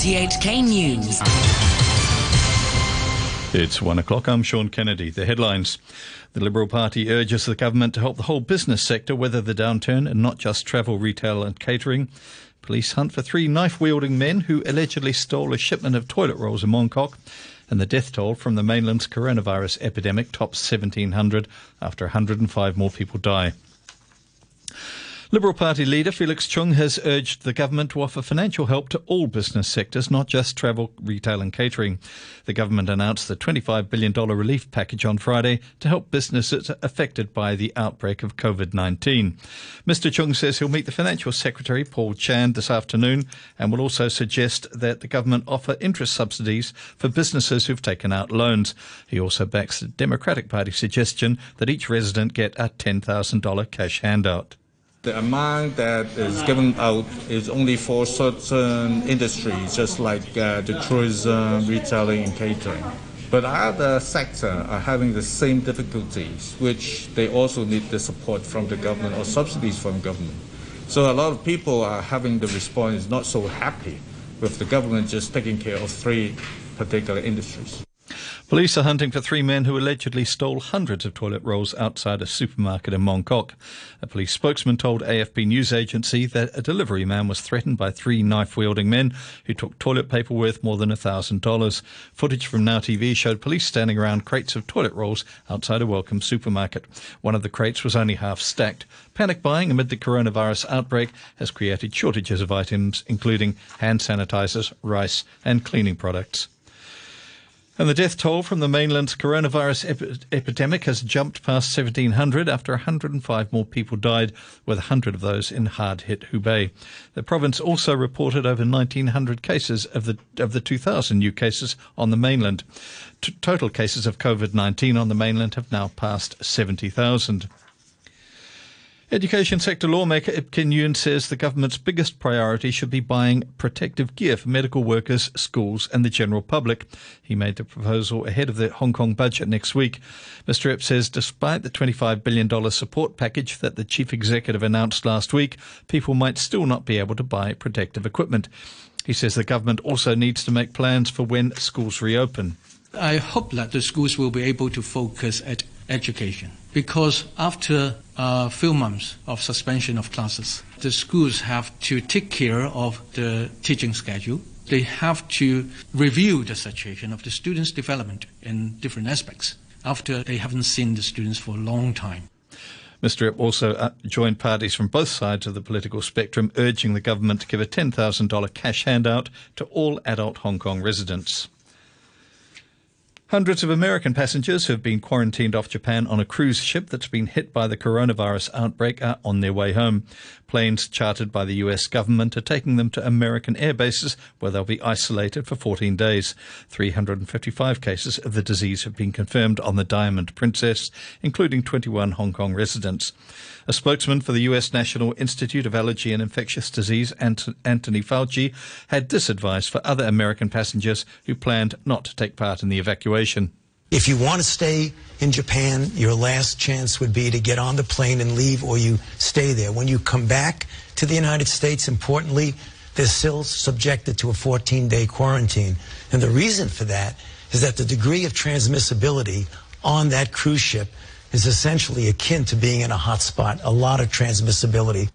RTHK News. It's one o'clock. I'm Sean Kennedy. The headlines. The Liberal Party urges the government to help the whole business sector weather the downturn and not just travel, retail, and catering. Police hunt for three knife wielding men who allegedly stole a shipment of toilet rolls in Mongkok. And the death toll from the mainland's coronavirus epidemic tops 1,700 after 105 more people die. Liberal Party leader Felix Chung has urged the government to offer financial help to all business sectors, not just travel, retail, and catering. The government announced the $25 billion relief package on Friday to help businesses affected by the outbreak of COVID 19. Mr. Chung says he'll meet the Financial Secretary, Paul Chan, this afternoon and will also suggest that the government offer interest subsidies for businesses who've taken out loans. He also backs the Democratic Party suggestion that each resident get a $10,000 cash handout. The amount that is given out is only for certain industries, just like uh, the tourism, retailing, and catering. But other sectors are having the same difficulties, which they also need the support from the government or subsidies from government. So a lot of people are having the response not so happy with the government just taking care of three particular industries. Police are hunting for three men who allegedly stole hundreds of toilet rolls outside a supermarket in Mongkok. A police spokesman told AFP news agency that a delivery man was threatened by three knife-wielding men who took toilet paper worth more than $1,000. Footage from Now TV showed police standing around crates of toilet rolls outside a Wellcome supermarket. One of the crates was only half stacked. Panic buying amid the coronavirus outbreak has created shortages of items, including hand sanitizers, rice, and cleaning products. And the death toll from the mainland's coronavirus epi- epidemic has jumped past 1,700 after 105 more people died, with 100 of those in hard hit Hubei. The province also reported over 1,900 cases of the, of the 2,000 new cases on the mainland. T- total cases of COVID 19 on the mainland have now passed 70,000. Education sector lawmaker Ip Kin Yuen says the government's biggest priority should be buying protective gear for medical workers, schools, and the general public. He made the proposal ahead of the Hong Kong budget next week. Mr. Ip says despite the $25 billion support package that the chief executive announced last week, people might still not be able to buy protective equipment. He says the government also needs to make plans for when schools reopen. I hope that the schools will be able to focus at education because after a few months of suspension of classes, the schools have to take care of the teaching schedule. They have to review the situation of the students' development in different aspects after they haven't seen the students for a long time. Mr. Ip also uh, joined parties from both sides of the political spectrum urging the government to give a $10,000 cash handout to all adult Hong Kong residents. Hundreds of American passengers who have been quarantined off Japan on a cruise ship that's been hit by the coronavirus outbreak are on their way home. Planes chartered by the US government are taking them to American air bases where they'll be isolated for 14 days. 355 cases of the disease have been confirmed on the Diamond Princess, including 21 Hong Kong residents. A spokesman for the US National Institute of Allergy and Infectious Disease, Anthony Fauci, had this advice for other American passengers who planned not to take part in the evacuation. If you want to stay in Japan, your last chance would be to get on the plane and leave, or you stay there. When you come back to the United States, importantly, they're still subjected to a 14 day quarantine. And the reason for that is that the degree of transmissibility on that cruise ship is essentially akin to being in a hotspot, a lot of transmissibility.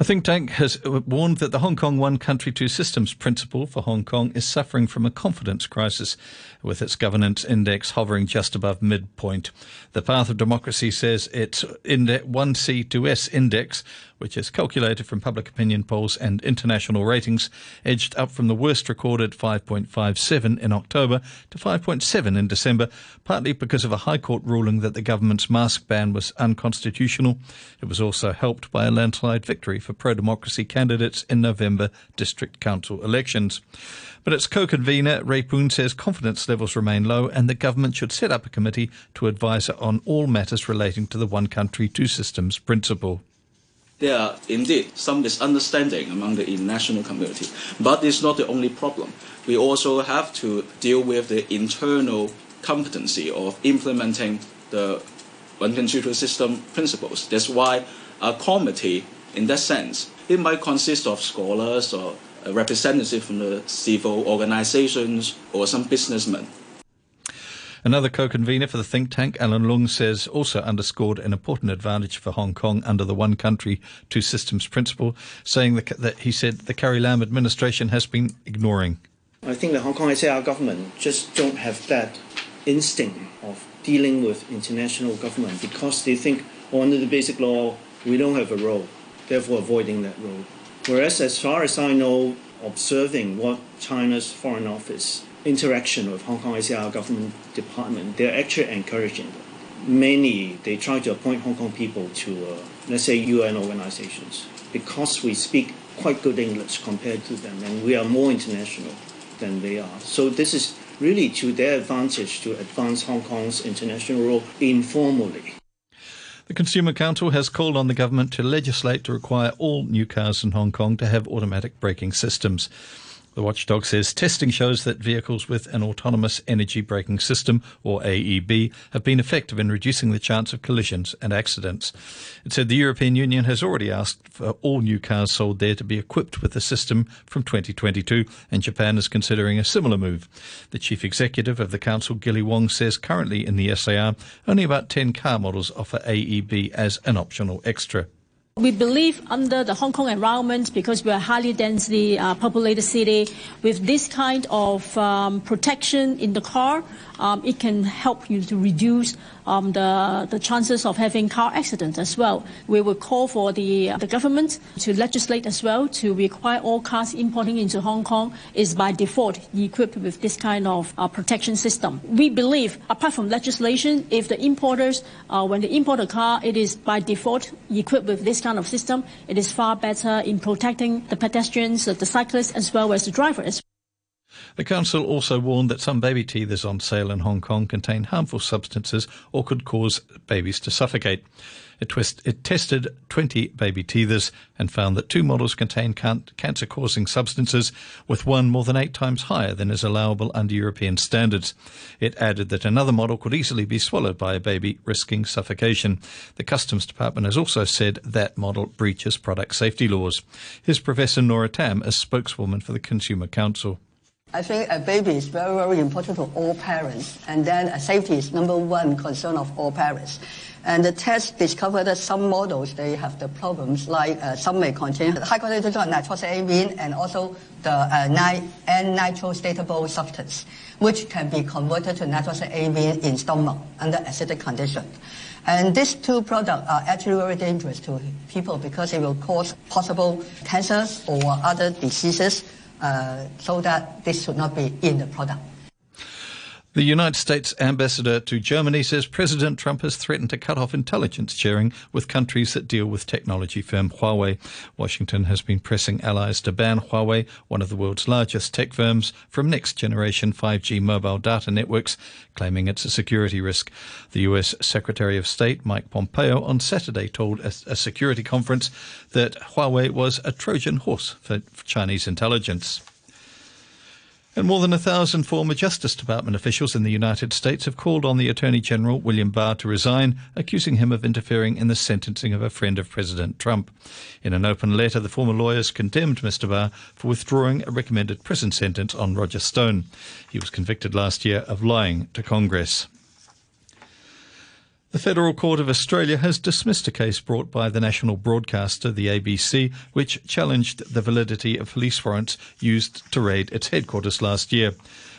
A think tank has uh, warned that the Hong Kong One Country Two Systems principle for Hong Kong is suffering from a confidence crisis, with its governance index hovering just above midpoint. The Path of Democracy says its 1C2S index which is calculated from public opinion polls and international ratings, edged up from the worst recorded 5.57 in October to 5.7 in December, partly because of a High Court ruling that the government's mask ban was unconstitutional. It was also helped by a landslide victory for pro democracy candidates in November district council elections. But its co-convener, Ray Poon, says confidence levels remain low and the government should set up a committee to advise on all matters relating to the one country, two systems principle there are indeed some misunderstanding among the international community. But it's not the only problem. We also have to deal with the internal competency of implementing the one country two system principles. That's why a committee, in that sense, it might consist of scholars or representatives from the civil organizations or some businessmen. Another co-convener for the think tank, Alan Lung, says also underscored an important advantage for Hong Kong under the one country, two systems principle, saying that, that he said the Carrie Lam administration has been ignoring. I think the Hong Kong SAR government just don't have that instinct of dealing with international government because they think oh, under the basic law we don't have a role, therefore avoiding that role. Whereas as far as I know, observing what China's foreign office interaction with Hong Kong SAR government department, they're actually encouraging them. Many, they try to appoint Hong Kong people to, uh, let's say, UN organizations because we speak quite good English compared to them and we are more international than they are. So this is really to their advantage to advance Hong Kong's international role informally. The Consumer Council has called on the government to legislate to require all new cars in Hong Kong to have automatic braking systems. The watchdog says testing shows that vehicles with an autonomous emergency braking system, or AEB, have been effective in reducing the chance of collisions and accidents. It said the European Union has already asked for all new cars sold there to be equipped with the system from 2022, and Japan is considering a similar move. The chief executive of the council, Gilly Wong, says currently in the SAR, only about 10 car models offer AEB as an optional extra. We believe under the Hong Kong environment, because we are a highly densely uh, populated city, with this kind of um, protection in the car, um, it can help you to reduce um, the, the chances of having car accidents as well. We will call for the, the government to legislate as well to require all cars importing into Hong Kong is by default equipped with this kind of uh, protection system. We believe, apart from legislation, if the importers, uh, when they import a car, it is by default equipped with this kind of system, it is far better in protecting the pedestrians, the cyclists, as well as the drivers. The council also warned that some baby teethers on sale in Hong Kong contain harmful substances or could cause babies to suffocate. It, twist, it tested 20 baby teethers and found that two models contain can- cancer causing substances, with one more than eight times higher than is allowable under European standards. It added that another model could easily be swallowed by a baby, risking suffocation. The Customs Department has also said that model breaches product safety laws. Here's Professor Nora Tam a spokeswoman for the Consumer Council. I think a baby is very, very important to all parents. And then safety is number one concern of all parents. And the test discovered that some models, they have the problems, like uh, some may contain high concentration of nitrosamine and also the uh, ni- N-nitrosatable substance, which can be converted to nitrosamine in stomach under acidic conditions. And these two products are actually very dangerous to people because it will cause possible cancers or other diseases Uh, so that this should not be in the product. The United States ambassador to Germany says President Trump has threatened to cut off intelligence sharing with countries that deal with technology firm Huawei. Washington has been pressing allies to ban Huawei, one of the world's largest tech firms, from next generation 5G mobile data networks, claiming it's a security risk. The US Secretary of State Mike Pompeo on Saturday told a, security conference that Huawei was a Trojan horse for Chinese intelligence. And more than a thousand former Justice Department officials in the United States have called on the Attorney General William Barr to resign, accusing him of interfering in the sentencing of a friend of President Trump. In an open letter, the former lawyers condemned Mr. Barr for withdrawing a recommended prison sentence on Roger Stone. He was convicted last year of lying to Congress. The Federal Court of Australia has dismissed a case brought by the national broadcaster, the ABC, which challenged the validity of police warrants used to raid its headquarters last year.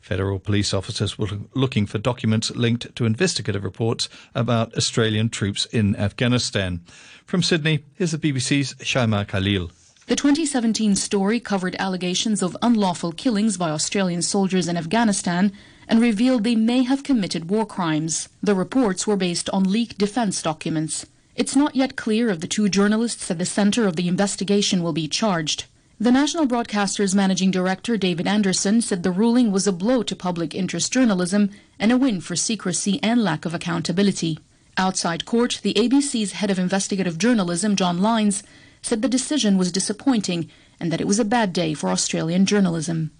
Federal police officers were looking for documents linked to investigative reports about Australian troops in Afghanistan. From Sydney, here's the BBC's Shaima Khalil. The 2017 story covered allegations of unlawful killings by Australian soldiers in Afghanistan and revealed they may have committed war crimes. The reports were based on leaked defense documents. It's not yet clear if the two journalists at the center of the investigation will be charged. The national broadcaster's managing director, David Anderson, said the ruling was a blow to public interest journalism and a win for secrecy and lack of accountability. Outside court, the ABC's head of investigative journalism, John Lyons, said the decision was disappointing and that it was a bad day for Australian journalism.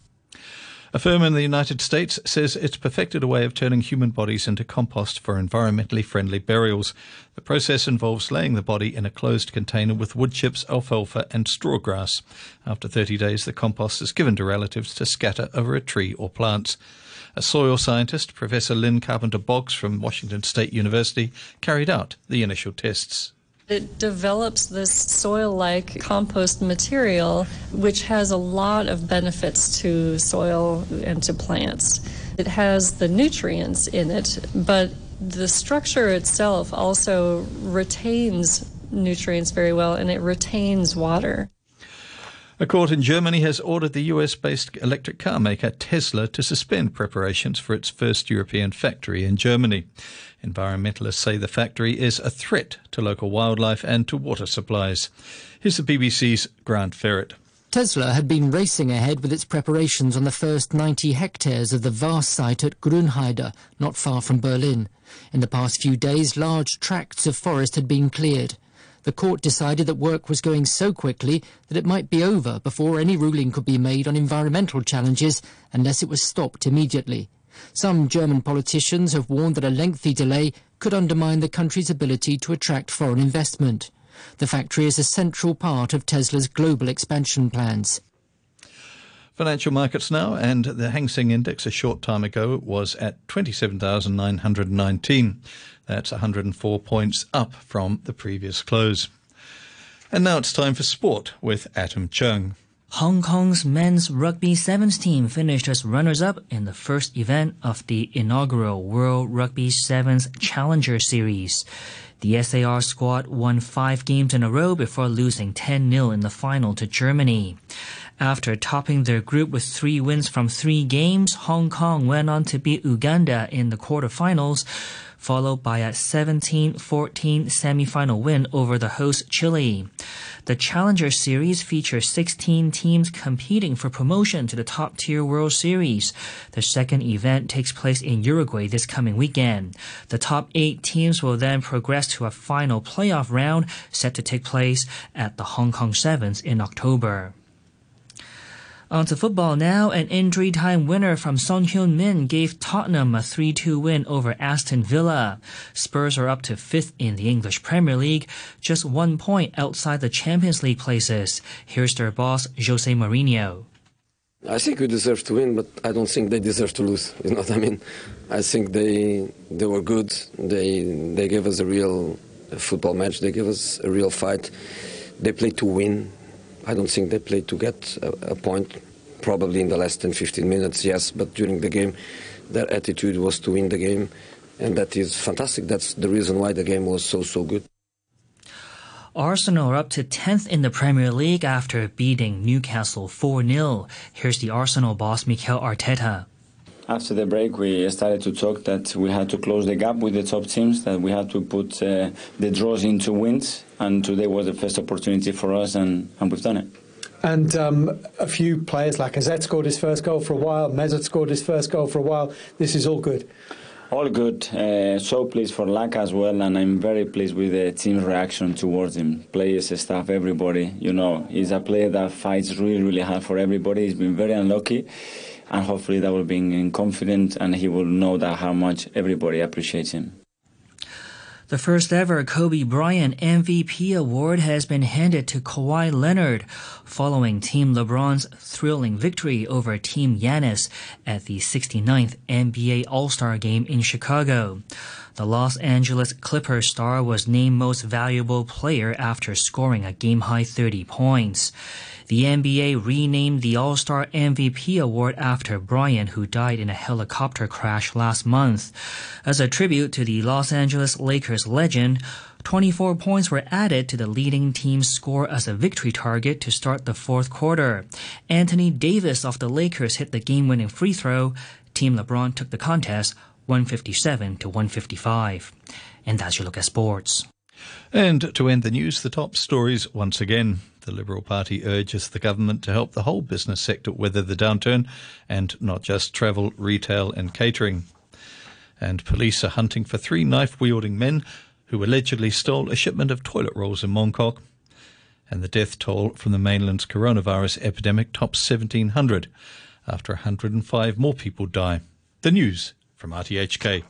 A firm in the United States says it's perfected a way of turning human bodies into compost for environmentally friendly burials. The process involves laying the body in a closed container with wood chips, alfalfa, and straw grass. After 30 days, the compost is given to relatives to scatter over a tree or plants. A soil scientist, Professor Lynne Carpenter Boggs from Washington State University, carried out the initial tests. It develops this soil like compost material, which has a lot of benefits to soil and to plants. It has the nutrients in it, but the structure itself also retains nutrients very well and it retains water. A court in Germany has ordered the US based electric car maker Tesla to suspend preparations for its first European factory in Germany. Environmentalists say the factory is a threat to local wildlife and to water supplies. Here's the BBC's Grant Ferrett. Tesla had been racing ahead with its preparations on the first 90 hectares of the vast site at Grünheide, not far from Berlin. In the past few days, large tracts of forest had been cleared. The court decided that work was going so quickly that it might be over before any ruling could be made on environmental challenges unless it was stopped immediately. Some German politicians have warned that a lengthy delay could undermine the country's ability to attract foreign investment. The factory is a central part of Tesla's global expansion plans. Financial markets now, and the Hang Seng Index a short time ago was at 27,919. That's 104 points up from the previous close. And now it's time for sport with Adam Chung. Hong Kong's men's rugby sevens team finished as runners-up in the first event of the inaugural World Rugby Sevens Challenger Series. The SAR squad won five games in a row before losing 10-0 in the final to Germany. After topping their group with three wins from three games, Hong Kong went on to beat Uganda in the quarterfinals, followed by a 17-14 semi-final win over the host Chile. The Challenger Series features 16 teams competing for promotion to the top tier World Series. The second event takes place in Uruguay this coming weekend. The top eight teams will then progress to a final playoff round set to take place at the Hong Kong Sevens in October. On to football now. An injury time winner from Son Heung-min gave Tottenham a 3-2 win over Aston Villa. Spurs are up to fifth in the English Premier League, just one point outside the Champions League places. Here's their boss, Jose Mourinho. I think we deserve to win, but I don't think they deserve to lose. You know what I mean? I think they they were good. They they gave us a real football match. They gave us a real fight. They played to win. I don't think they played to get a, a, point. Probably in the last 10, 15 minutes, yes, but during the game, their attitude was to win the game, and that is fantastic. That's the reason why the game was so, so good. Arsenal are up to 10th in the Premier League after beating Newcastle 4 0. Here's the Arsenal boss, Mikel Arteta. After the break, we started to talk that we had to close the gap with the top teams, that we had to put uh, the draws into wins, and today was the first opportunity for us, and, and we've done it. And um, a few players like Azet scored his first goal for a while, Mesut scored his first goal for a while. This is all good. All good. Uh, so pleased for Lac as well, and I'm very pleased with the team's reaction towards him. Players, staff, everybody. You know, he's a player that fights really, really hard for everybody. He's been very unlucky and hopefully that will bring him confidence and he will know that how much everybody appreciates him. The first ever Kobe Bryant MVP award has been handed to Kawhi Leonard following Team LeBron's thrilling victory over Team Giannis at the 69th NBA All-Star Game in Chicago. The Los Angeles Clippers star was named most valuable player after scoring a game-high 30 points. The NBA renamed the All-Star MVP award after Bryant, who died in a helicopter crash last month. As a tribute to the Los Angeles Lakers legend, 24 points were added to the leading team's score as a victory target to start the fourth quarter. Anthony Davis of the Lakers hit the game-winning free throw. Team LeBron took the contest 157 to 155. And that's your look at sports. And to end the news, the top stories once again. The Liberal Party urges the government to help the whole business sector weather the downturn and not just travel, retail, and catering. And police are hunting for three knife wielding men who allegedly stole a shipment of toilet rolls in Mongkok. And the death toll from the mainland's coronavirus epidemic tops 1,700 after 105 more people die. The news from RTHK.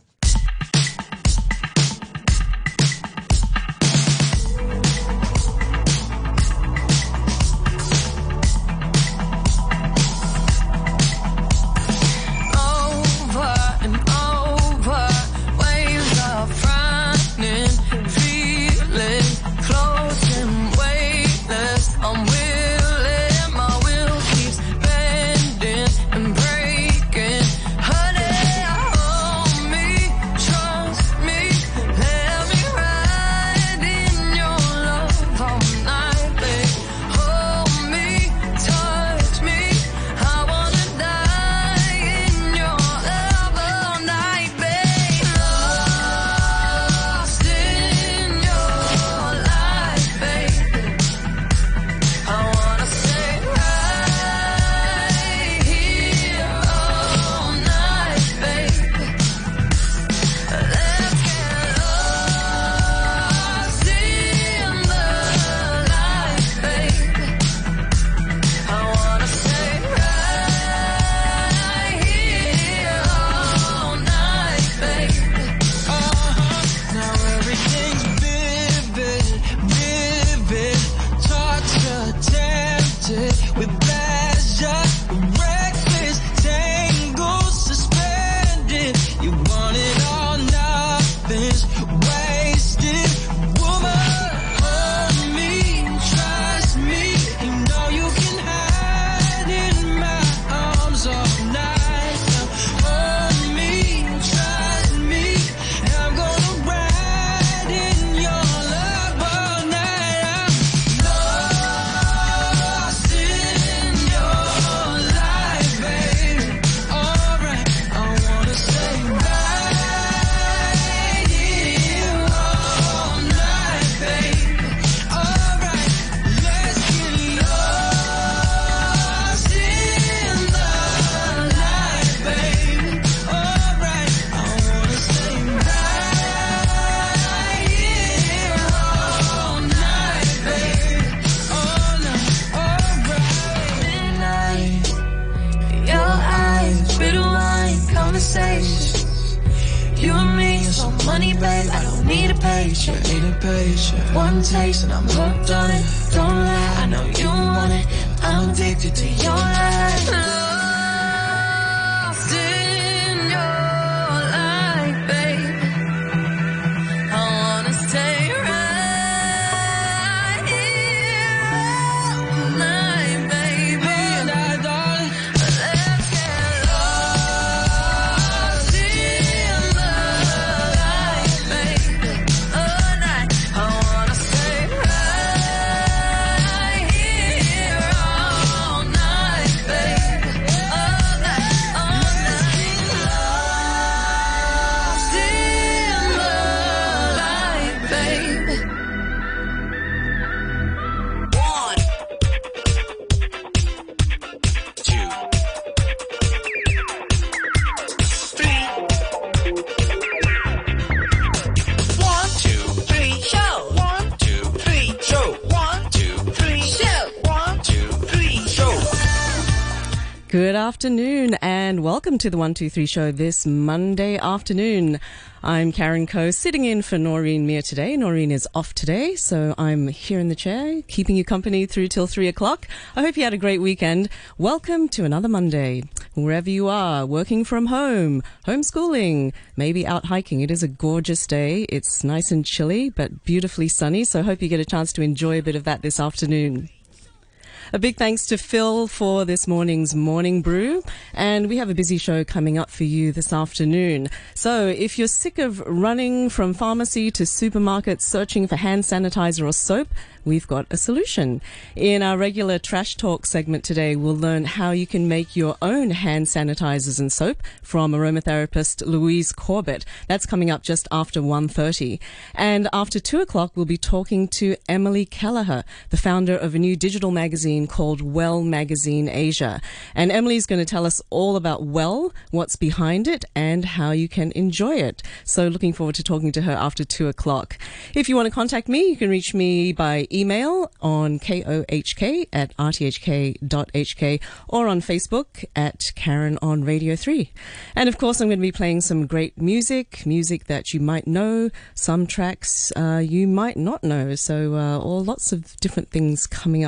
Good welcome to the 123 show this Monday afternoon. I'm Karen Coe sitting in for Noreen Mir today. Noreen is off today, so I'm here in the chair keeping you company through till three o'clock. I hope you had a great weekend. Welcome to another Monday. Wherever you are, working from home, homeschooling, maybe out hiking. It is a gorgeous day. It's nice and chilly, but beautifully sunny, so I hope you get a chance to enjoy a bit of that this afternoon. A big thanks to Phil for this morning's morning brew. And we have a busy show coming up for you this afternoon. So if you're sick of running from pharmacy to supermarket searching for hand sanitizer or soap, we've got a solution. In our regular Trash Talk segment today, we'll learn how you can make your own hand sanitizers and soap from aromatherapist Louise Corbett. That's coming up just after 1.30. And after 2 o'clock, we'll be talking to Emily Kelleher, the founder of a new digital magazine called Well Magazine Asia. And Emily's going to tell us all about Well, what's behind it, and how you can enjoy it. So looking forward to talking to her after 2 o'clock. If you want to contact me, you can reach me by email on kohk at rthk.hk or on Facebook at Karen on Radio 3. And of course, I'm going to be playing some great music, music that you might know, some tracks uh, you might not know. So, uh, all lots of different things coming up.